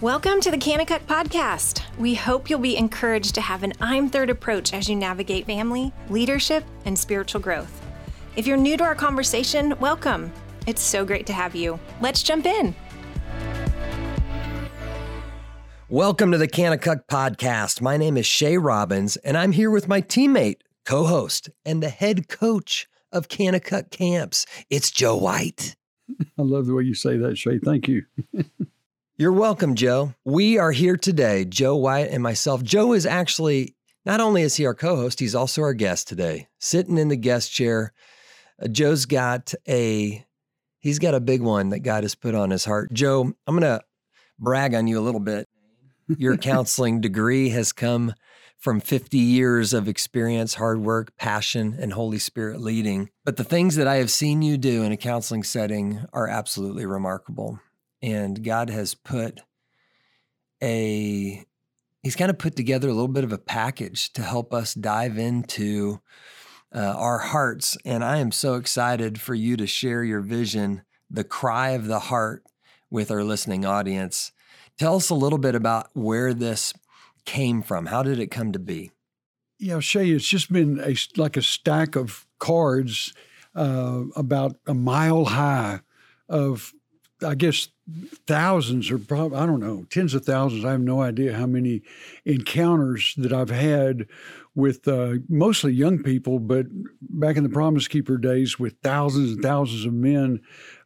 Welcome to the Kanakuk Podcast. We hope you'll be encouraged to have an I'm Third approach as you navigate family, leadership, and spiritual growth. If you're new to our conversation, welcome. It's so great to have you. Let's jump in. Welcome to the Kanakuk Podcast. My name is Shay Robbins, and I'm here with my teammate, co host, and the head coach of Kanakuk Camps. It's Joe White. I love the way you say that, Shay. Thank you. You're welcome, Joe. We are here today, Joe White and myself. Joe is actually, not only is he our co host, he's also our guest today, sitting in the guest chair. Uh, Joe's got a, he's got a big one that God has put on his heart. Joe, I'm going to brag on you a little bit. Your counseling degree has come from 50 years of experience, hard work, passion, and Holy Spirit leading. But the things that I have seen you do in a counseling setting are absolutely remarkable and God has put a he's kind of put together a little bit of a package to help us dive into uh, our hearts. And I am so excited for you to share your vision the cry of the heart with our listening audience. Tell us a little bit about where this came from. How did it come to be? Yeah shay it's just been a like a stack of cards uh, about a mile high of I guess thousands or probably, I don't know, tens of thousands. I have no idea how many encounters that I've had with uh, mostly young people, but back in the Promise Keeper days with thousands and thousands of men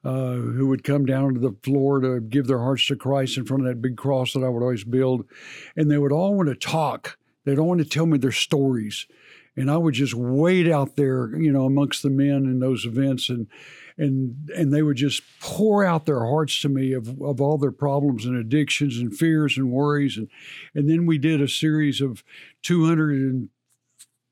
uh, who would come down to the floor to give their hearts to Christ in front of that big cross that I would always build. And they would all want to talk. They'd all want to tell me their stories. And I would just wait out there, you know, amongst the men in those events and and and they would just pour out their hearts to me of, of all their problems and addictions and fears and worries. And and then we did a series of 200 and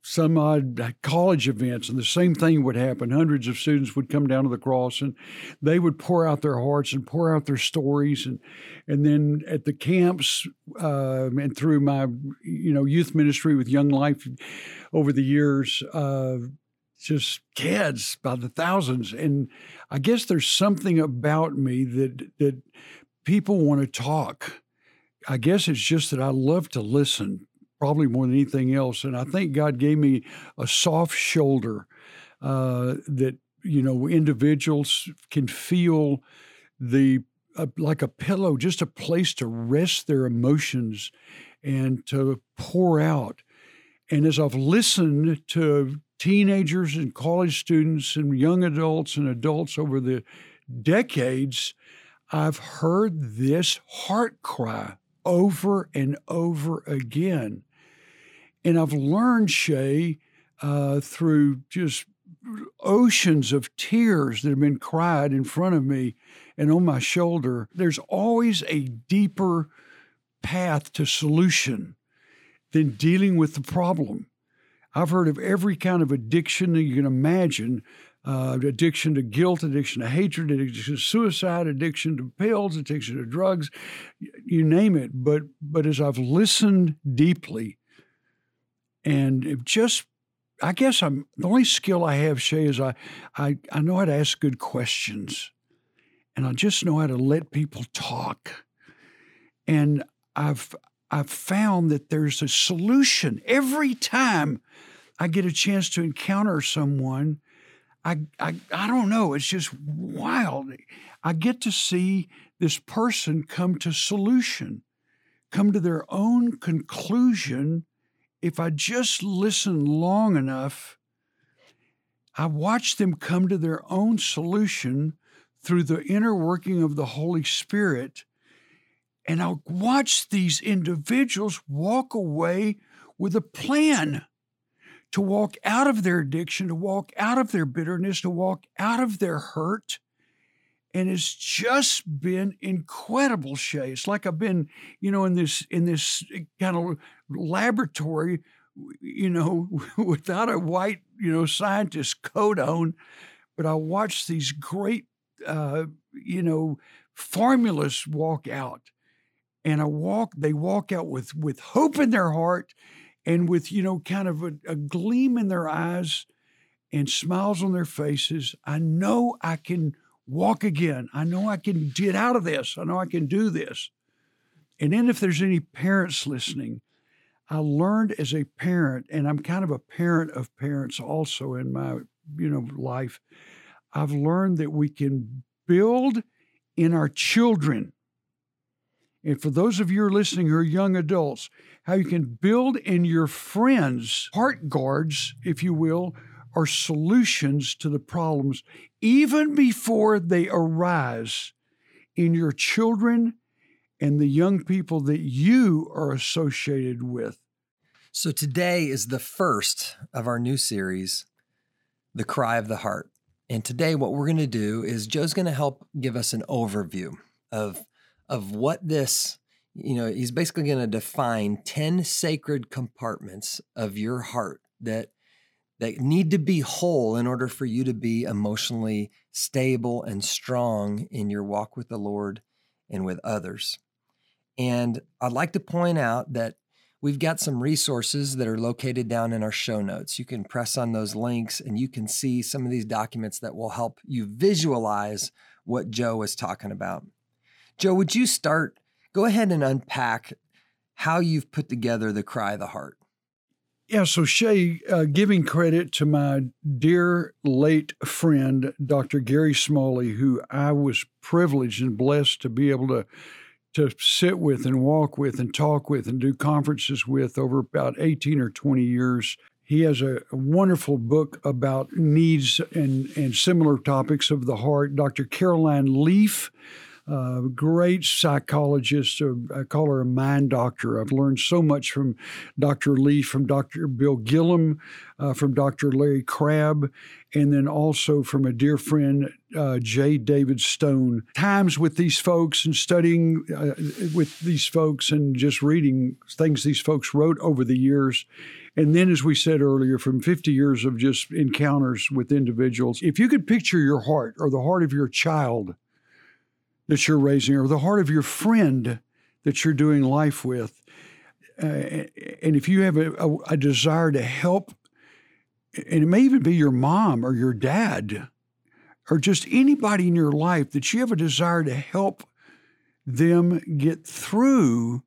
some odd college events and the same thing would happen. Hundreds of students would come down to the cross and they would pour out their hearts and pour out their stories. And and then at the camps uh, and through my you know youth ministry with young life over the years uh, just kids by the thousands. And I guess there's something about me that that people want to talk. I guess it's just that I love to listen, probably more than anything else. And I think God gave me a soft shoulder uh, that you know individuals can feel the uh, like a pillow, just a place to rest their emotions and to pour out. And as I've listened to teenagers and college students and young adults and adults over the decades, I've heard this heart cry over and over again. And I've learned, Shay, uh, through just oceans of tears that have been cried in front of me and on my shoulder, there's always a deeper path to solution than dealing with the problem. I've heard of every kind of addiction that you can imagine uh, addiction to guilt, addiction to hatred, addiction to suicide, addiction to pills, addiction to drugs, you name it. But but as I've listened deeply, and just I guess I'm the only skill I have, Shay, is I I, I know how to ask good questions, and I just know how to let people talk. And I've I've found that there's a solution every time I get a chance to encounter someone. I, I, I don't know. It's just wild. I get to see this person come to solution, come to their own conclusion. If I just listen long enough, I watch them come to their own solution through the inner working of the Holy Spirit and I'll watch these individuals walk away with a plan to walk out of their addiction, to walk out of their bitterness, to walk out of their hurt. And it's just been incredible, Shay. It's like I've been, you know, in this in this kind of laboratory, you know, without a white, you know, scientist coat on, but I watch these great, uh, you know, formulas walk out and I walk they walk out with with hope in their heart and with you know kind of a, a gleam in their eyes and smiles on their faces i know i can walk again i know i can get out of this i know i can do this And then if there's any parents listening, I learned as a parent, and I'm kind of a parent of parents also in my you know life. I've learned that we can build in our children. And for those of you who are listening who are young adults, how you can build in your friends heart guards, if you will, or solutions to the problems even before they arise in your children and the young people that you are associated with. So today is the first of our new series, The Cry of the Heart. And today, what we're going to do is Joe's going to help give us an overview of, of what this, you know, he's basically going to define 10 sacred compartments of your heart that that need to be whole in order for you to be emotionally stable and strong in your walk with the Lord and with others. And I'd like to point out that we've got some resources that are located down in our show notes. You can press on those links and you can see some of these documents that will help you visualize what Joe was talking about. Joe, would you start? Go ahead and unpack how you've put together the cry of the heart. Yeah, so Shay, uh, giving credit to my dear late friend, Dr. Gary Smalley, who I was privileged and blessed to be able to to sit with and walk with and talk with and do conferences with over about 18 or 20 years. He has a, wonderful book about needs and, and similar topics of the heart. Dr. Caroline Leaf uh, great psychologist. I call her a mind doctor. I've learned so much from Dr. Leaf, from Dr. Bill Gillham, uh, from Dr. Larry Crabb, and then also from a dear friend, uh, J. David Stone. Times with these folks and studying uh, with these folks and just reading things these folks wrote over the years. And then, as we said earlier, from 50 years of just encounters with individuals, if you could picture your heart or the heart of your child that you're raising or the heart of your friend that you're doing life with. Uh, and if you have a, a, a, desire to help, and it may even be your mom or your dad or just anybody in your life that you have a desire to help them get through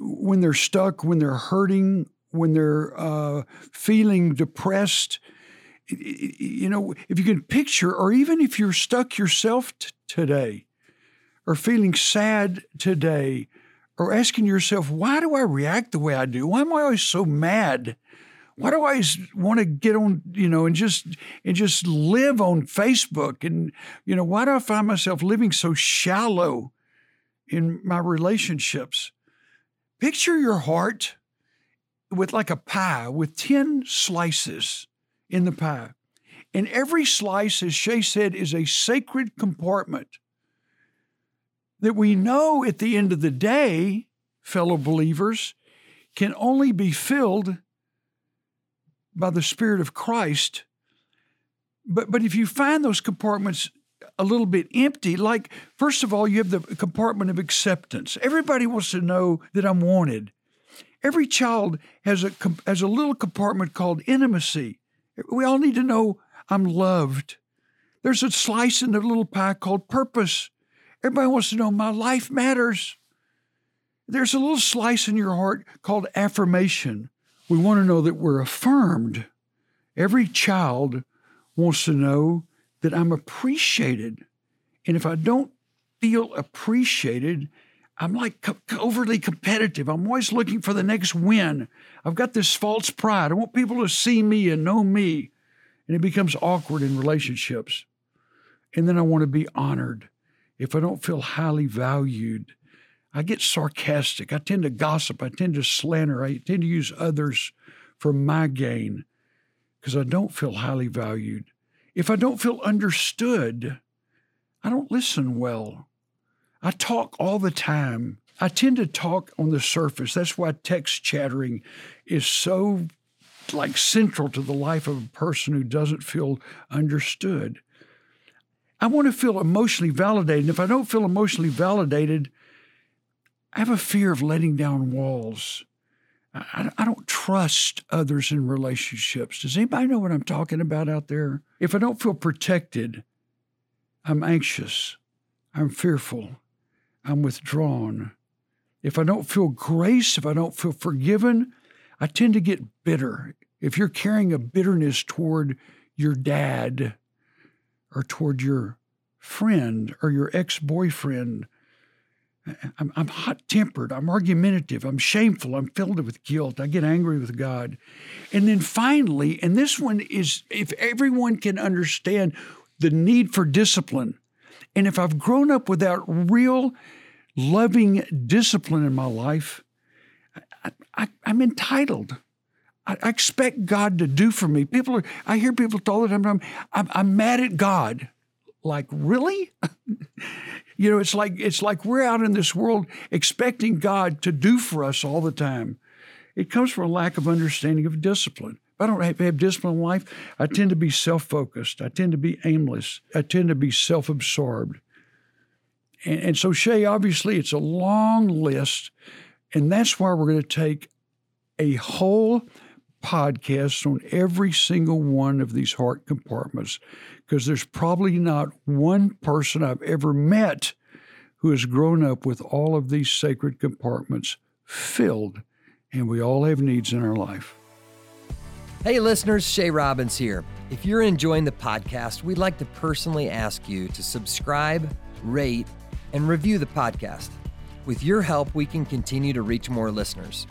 when they're stuck, when they're hurting, when they're uh, feeling depressed. You know, if you can picture, or even if you're stuck yourself t- today, or feeling sad today or asking yourself, why do I react the way I do? Why am I always so mad? Why do I always want to get on, you know, and just and just live on Facebook? And, you know, why do I find myself living so shallow in my relationships? Picture your heart with like a pie with 10 slices in the pie. And every slice, as Shay said, is a sacred compartment that we know at the end of the day, fellow believers, can only be filled by the Spirit of Christ. But, but if you find those compartments a little bit empty, like, first of all, you have the compartment of acceptance. Everybody wants to know that I'm wanted. Every child has a, has a little compartment called intimacy. We all need to know I'm loved. There's a slice in the little pie called purpose. Everybody wants to know my life matters. There's a little slice in your heart called affirmation. We want to know that we're affirmed. Every child wants to know that I'm appreciated. And if I don't feel appreciated, I'm like overly competitive. I'm always looking for the next win. I've got this false pride. I want people to see me and know me. And it becomes awkward in relationships. And then I want to be honored if I don't feel highly valued, I get sarcastic. I tend to gossip. I tend to slander. I tend to use others for my gain because I don't feel highly valued. If I don't feel understood, I don't listen well. I talk all the time. I tend to talk on the surface. That's why text chattering is so like central to the life of a person who doesn't feel understood. I want to feel emotionally validated. And if I don't feel emotionally validated, I have a fear of letting down walls. I, I, don't trust others in relationships. Does anybody know what I'm talking about out there? If I don't feel protected, I'm anxious, I'm fearful, I'm withdrawn, if I don't feel grace, if I don't feel forgiven, I tend to get bitter. If you're carrying a bitterness toward your dad or toward your friend or your ex boyfriend, I'm, I'm hot tempered, I'm argumentative, I'm shameful, I'm filled with guilt, I get angry with God. And then finally, and this one is if everyone can understand the need for discipline, and if I've grown up without real loving discipline in my life, I, am entitled. I, expect God to do for me. People are, I hear people all the time, I'm, I'm, I'm mad at God. Like, really? you know, it's like it's like we're out in this world expecting God to do for us all the time. It comes from a lack of understanding of discipline. I don't have, have discipline in life, I tend to be self-focused. I tend to be aimless. I tend to be self-absorbed. And, and so, Shay, obviously, it's a long list. And that's why we're going to take a whole podcast on every single one of these heart compartments because there's probably not one person I've ever met who has grown up with all of these sacred compartments filled, and we all have needs in our life. Hey, listeners, Shay Robbins here. If you're enjoying the podcast, we'd like to personally ask you to subscribe, rate, and review the podcast. With your help, we can continue to reach more listeners.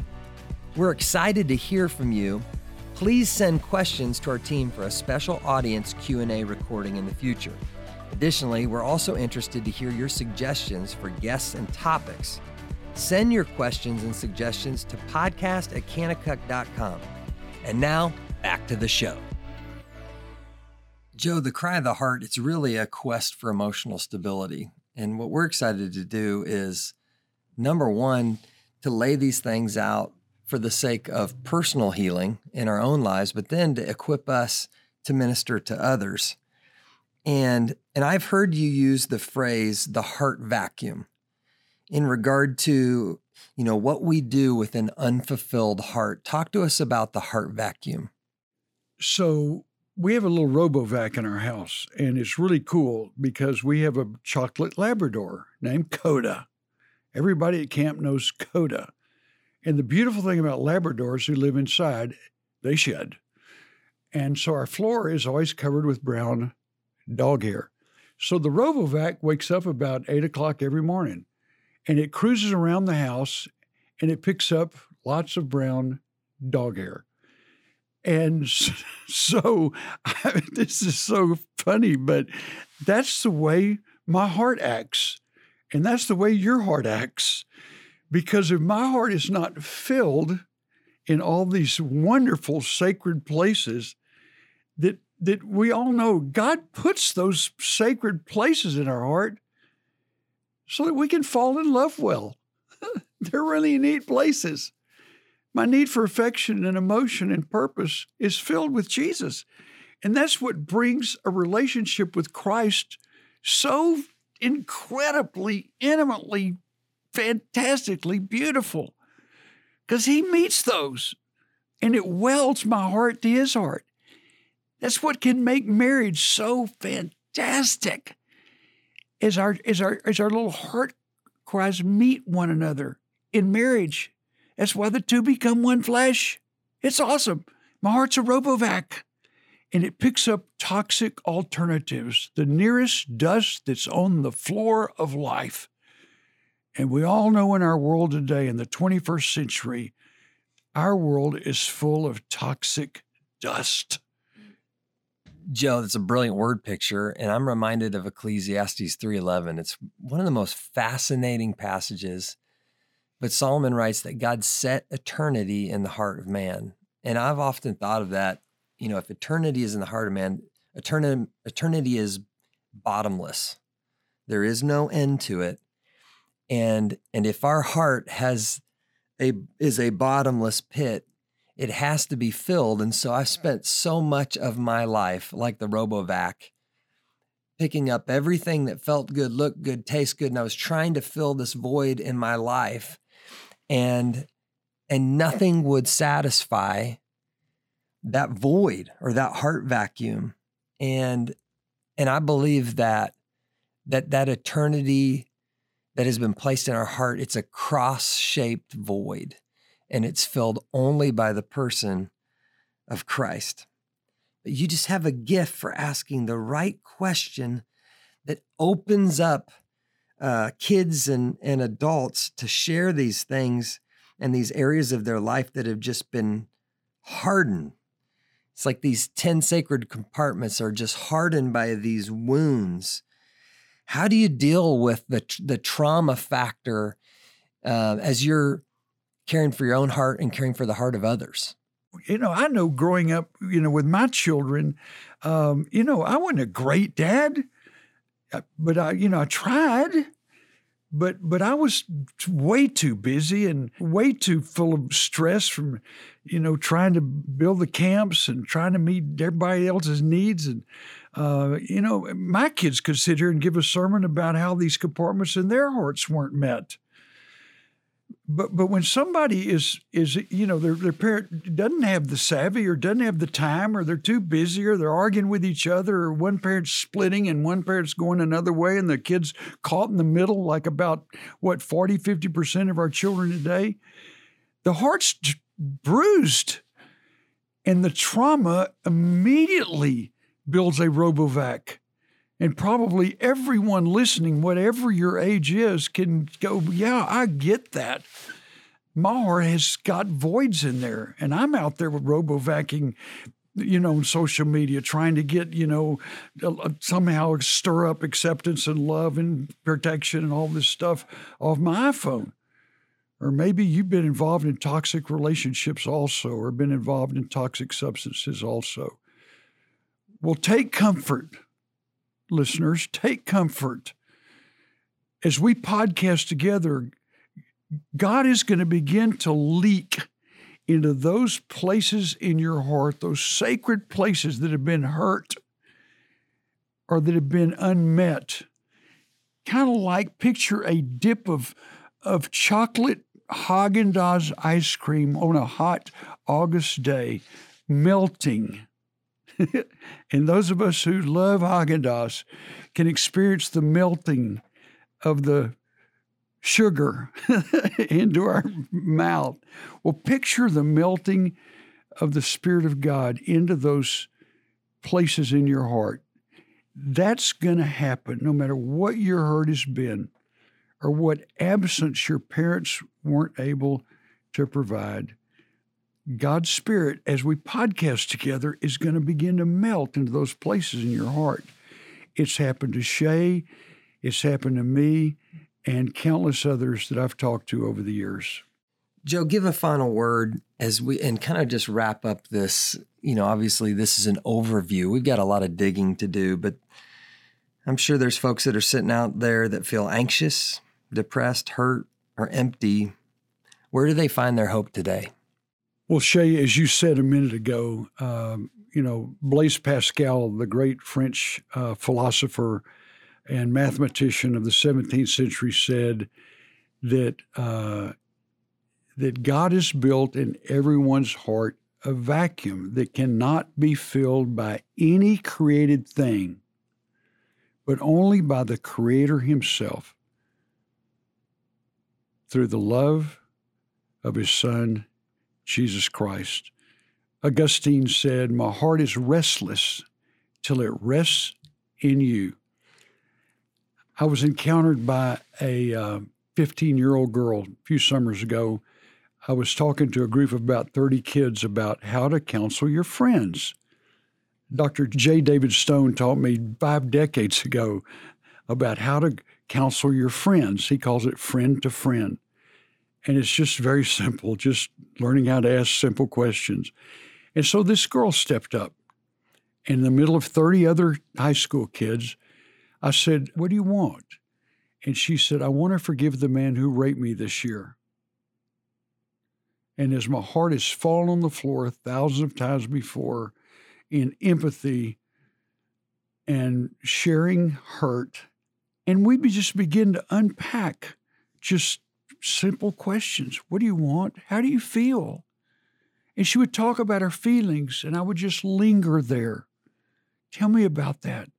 We're excited to hear from you. Please send questions to our team for a special audience Q&A recording in the future. Additionally, we're also interested to hear your suggestions for guests and topics. Send your questions and suggestions to podcast at kanakuk.com. And now, back to the show. Joe, the cry of the heart, it's really a quest for emotional stability. And what we're excited to do is number one, to lay these things out for the sake of personal healing in our own lives, but then to equip us to minister to others. And and I've heard you use the phrase the heart vacuum in regard to, you know, what we do with an unfulfilled heart. Talk to us about the heart vacuum. So we have a little RoboVac in our house, and it's really cool because we have a chocolate Labrador named Coda. Everybody at camp knows Coda. And the beautiful thing about Labradors who live inside, they shed. And so our floor is always covered with brown dog hair. So the RoboVac wakes up about eight o'clock every morning and it cruises around the house and it picks up lots of brown dog hair. And so I, this is so funny, but that's the way my heart acts. And that's the way your heart acts. Because if my heart is not filled in all these wonderful sacred places that that we all know God puts those sacred places in our heart so that we can fall in love well. They're really neat places. My need for affection and emotion and purpose is filled with Jesus. And that's what brings a relationship with Christ so incredibly, intimately, fantastically beautiful. Because he meets those and it welds my heart to his heart. That's what can make marriage so fantastic. As our as our as our little heart cries meet one another in marriage that's why the two become one flesh. It's awesome. My heart's a RoboVac. And it picks up toxic alternatives, the nearest dust that's on the floor of life. And we all know in our world today, in the 21st century, our world is full of toxic dust. Joe, that's a brilliant word picture, and I'm reminded of Ecclesiastes 3:11. It's one of the most fascinating passages but Solomon writes that God set eternity in the heart of man. And I've often thought of that, you know, if eternity is in the heart of man, eternity, eternity is bottomless. There is no end to it. And and if our heart has a is a bottomless pit, it has to be filled. And so I've spent so much of my life, like the RoboVac, picking up everything that felt good, looked good, tastes good. And I was trying to fill this void in my life and and nothing would satisfy that void or that heart vacuum and and i believe that that that eternity that has been placed in our heart, it's a cross shaped void, and it's filled only by the person of Christ. But you just have a gift for asking the right question that opens up uh, kids and, and adults to share these things and these areas of their life that have just been hardened. It's like these 10 sacred compartments are just hardened by these wounds. How do you deal with the, the trauma factor uh, as you're caring for your own heart and caring for the heart of others? You know, I know growing up, you know, with my children, um, you know, I wasn't a great dad, uh, but I, you know, I tried but but I was way too busy and way too full of stress from you know trying to build the camps and trying to meet everybody else's needs and uh, you know my kids could sit here and give a sermon about how these compartments in their hearts weren't met. But but when somebody is is you know their their parent doesn't have the savvy or doesn't have the time or they're too busy or they're arguing with each other or one parent's splitting and one parent's going another way and the kid's caught in the middle like about what 40 50% of our children today the heart's bruised and the trauma immediately builds a robovac and probably everyone listening, whatever your age is, can go, Yeah, I get that. My heart has got voids in there. And I'm out there with robovacking, you know, on social media, trying to get, you know, somehow stir up acceptance and love and protection and all this stuff off my iPhone. Or maybe you've been involved in toxic relationships also, or been involved in toxic substances also. Well, take comfort listeners, take comfort. As we podcast together, God is going to begin to leak into those places in your heart, those sacred places that have been hurt or that have been unmet. Kind of like picture a dip of, of chocolate Haagen Dazs ice cream on a hot August day, melting and those of us who love Haagen-Dazs can experience the melting of the sugar into our mouth. Well, picture the melting of the Spirit of God into those places in your heart. That's going to happen no matter what your hurt has been or what absence your parents weren't able to provide. God's Spirit, as we podcast together, is going to begin to melt into those places in your heart. It's happened to Shay, it's happened to me, and countless others that I've talked to over the years. Joe, give a final word as we and kind of just wrap up this. You know, obviously, this is an overview. We've got a lot of digging to do, but I'm sure there's folks that are sitting out there that feel anxious, depressed, hurt, or empty. Where do they find their hope today? Well, Shay, as you said a minute ago, um, you know, Blaise Pascal, the great French uh, philosopher and mathematician of the 17th century, said that uh, that God has built in everyone's heart a vacuum that cannot be filled by any created thing, but only by the Creator Himself through the love of His Son Jesus Christ. Augustine said, My heart is restless till it rests in you. I was encountered by a 15 uh, year old girl a few summers ago. I was talking to a group of about 30 kids about how to counsel your friends. Dr. J. David Stone taught me five decades ago about how to counsel your friends. He calls it friend to friend. And it's just very simple, just learning how to ask simple questions. And so this girl stepped up. In the middle of 30 other high school kids, I said, What do you want? And she said, I want to forgive the man who raped me this year. And as my heart has fallen on the floor thousands of times before in empathy and sharing hurt, and we just begin to unpack just simple questions. What do you want? How do you feel? And she would talk about her feelings, and I would just linger there. Tell me about that.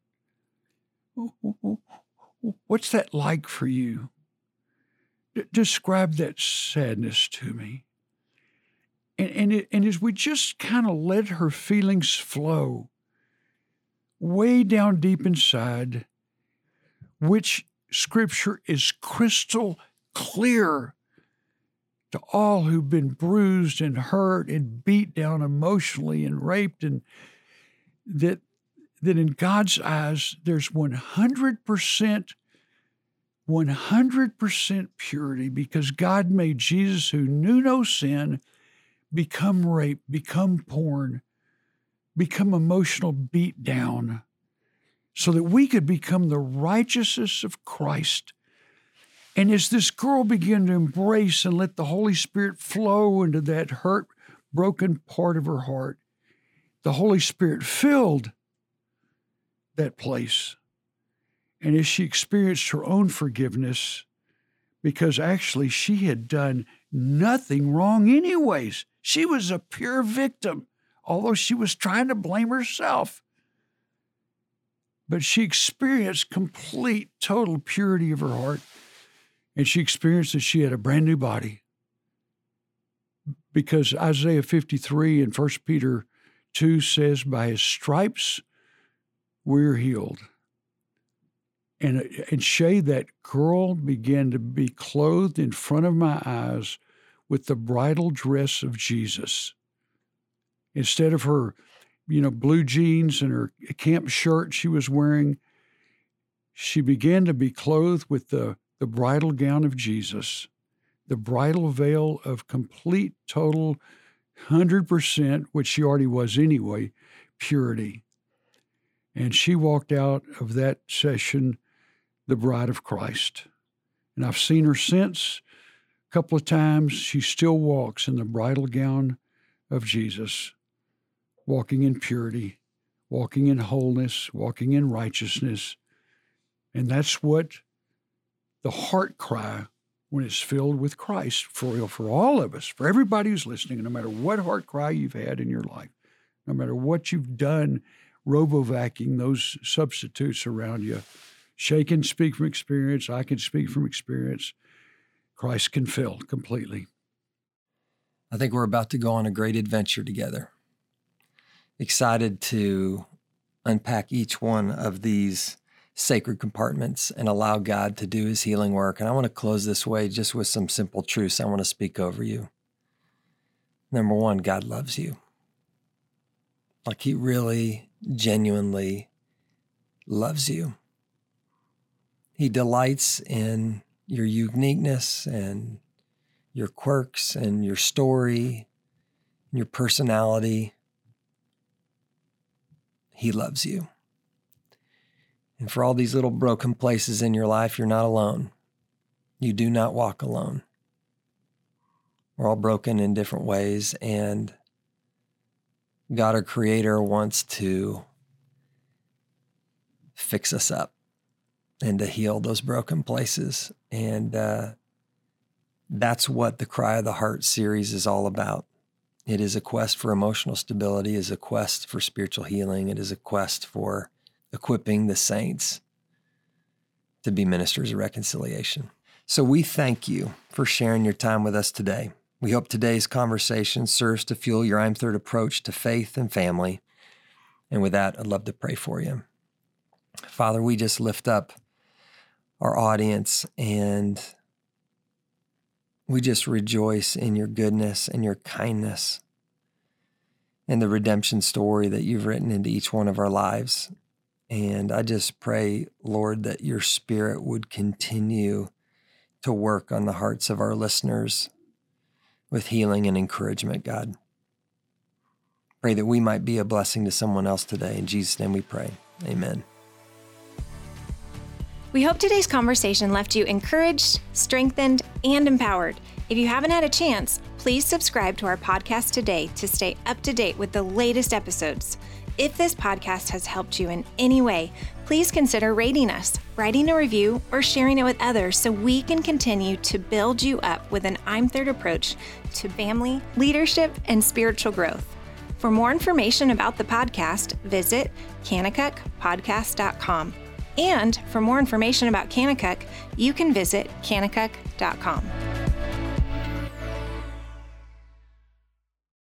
What's that like for you? d- describe that sadness to me. And, and, it, and as we just kind of let her feelings flow, way down deep inside, which scripture is crystal clear to all who've been bruised and hurt and beat down emotionally and raped and that that in God's eyes there's 100% 100% purity because God made Jesus who knew no sin become rape, become porn, become emotional beat down so that we could become the righteousness of Christ. And as this girl began to embrace and let the Holy Spirit flow into that hurt, broken part of her heart, the Holy Spirit filled that place. And as she experienced her own forgiveness, because actually she had done nothing wrong, anyways, she was a pure victim, although she was trying to blame herself. But she experienced complete, total purity of her heart. And she experienced that she had a brand new body. Because Isaiah 53 and 1 Peter 2 says, By his stripes we're healed. And, and Shay, that girl began to be clothed in front of my eyes with the bridal dress of Jesus. Instead of her you know, blue jeans and her camp shirt she was wearing, she began to be clothed with the, the bridal gown of Jesus, the bridal veil of complete, total, 100%, which she already was anyway, purity. And she walked out of that session the bride of Christ. And I've seen her since a couple of times. She still walks in the bridal gown of Jesus walking in purity, walking in wholeness, walking in righteousness. And that's what the heart cry when it's filled with Christ for, real, for all of us, for everybody who's listening, no matter what heart cry you've had in your life, no matter what you've done robovacking those substitutes around you. Shay can speak from experience. I can speak from experience. Christ can fill completely. I think we're about to go on a great adventure together excited to unpack each one of these sacred compartments and allow God to do his healing work. And I want to close this way just with some simple truths I want to speak over you. Number one, God loves you. Like he really, genuinely loves you. He delights in your uniqueness and your quirks and your story, your personality. He loves you. And for all these little broken places in your life, you're not alone. You do not walk alone. We're all broken in different ways, and God, our Creator, wants to fix us up and to heal those broken places. And uh, that's what the Cry of the Heart series is all about. It is a quest for emotional stability, it is a quest for spiritual healing, it is a quest for equipping the saints to be ministers of reconciliation. So we thank you for sharing your time with us today. We hope today's conversation serves to fuel your I'm Third approach to faith and family. And with that, I'd love to pray for you. Father, we just lift up our audience and we just rejoice in your goodness and your kindness and the redemption story that you've written into each one of our lives. And I just pray, Lord, that your spirit would continue to work on the hearts of our listeners with healing and encouragement, God. Pray that we might be a blessing to someone else today. In Jesus' name we pray. Amen. We hope today's conversation left you encouraged, strengthened, and empowered. If you haven't had a chance, please subscribe to our podcast today to stay up to date with the latest episodes. If this podcast has helped you in any way, please consider rating us, writing a review, or sharing it with others so we can continue to build you up with an I'm Third approach to family, leadership, and spiritual growth. For more information about the podcast, visit kanakukpodcast.com. And for more information about Kanakuk, you can visit kanakuk.com.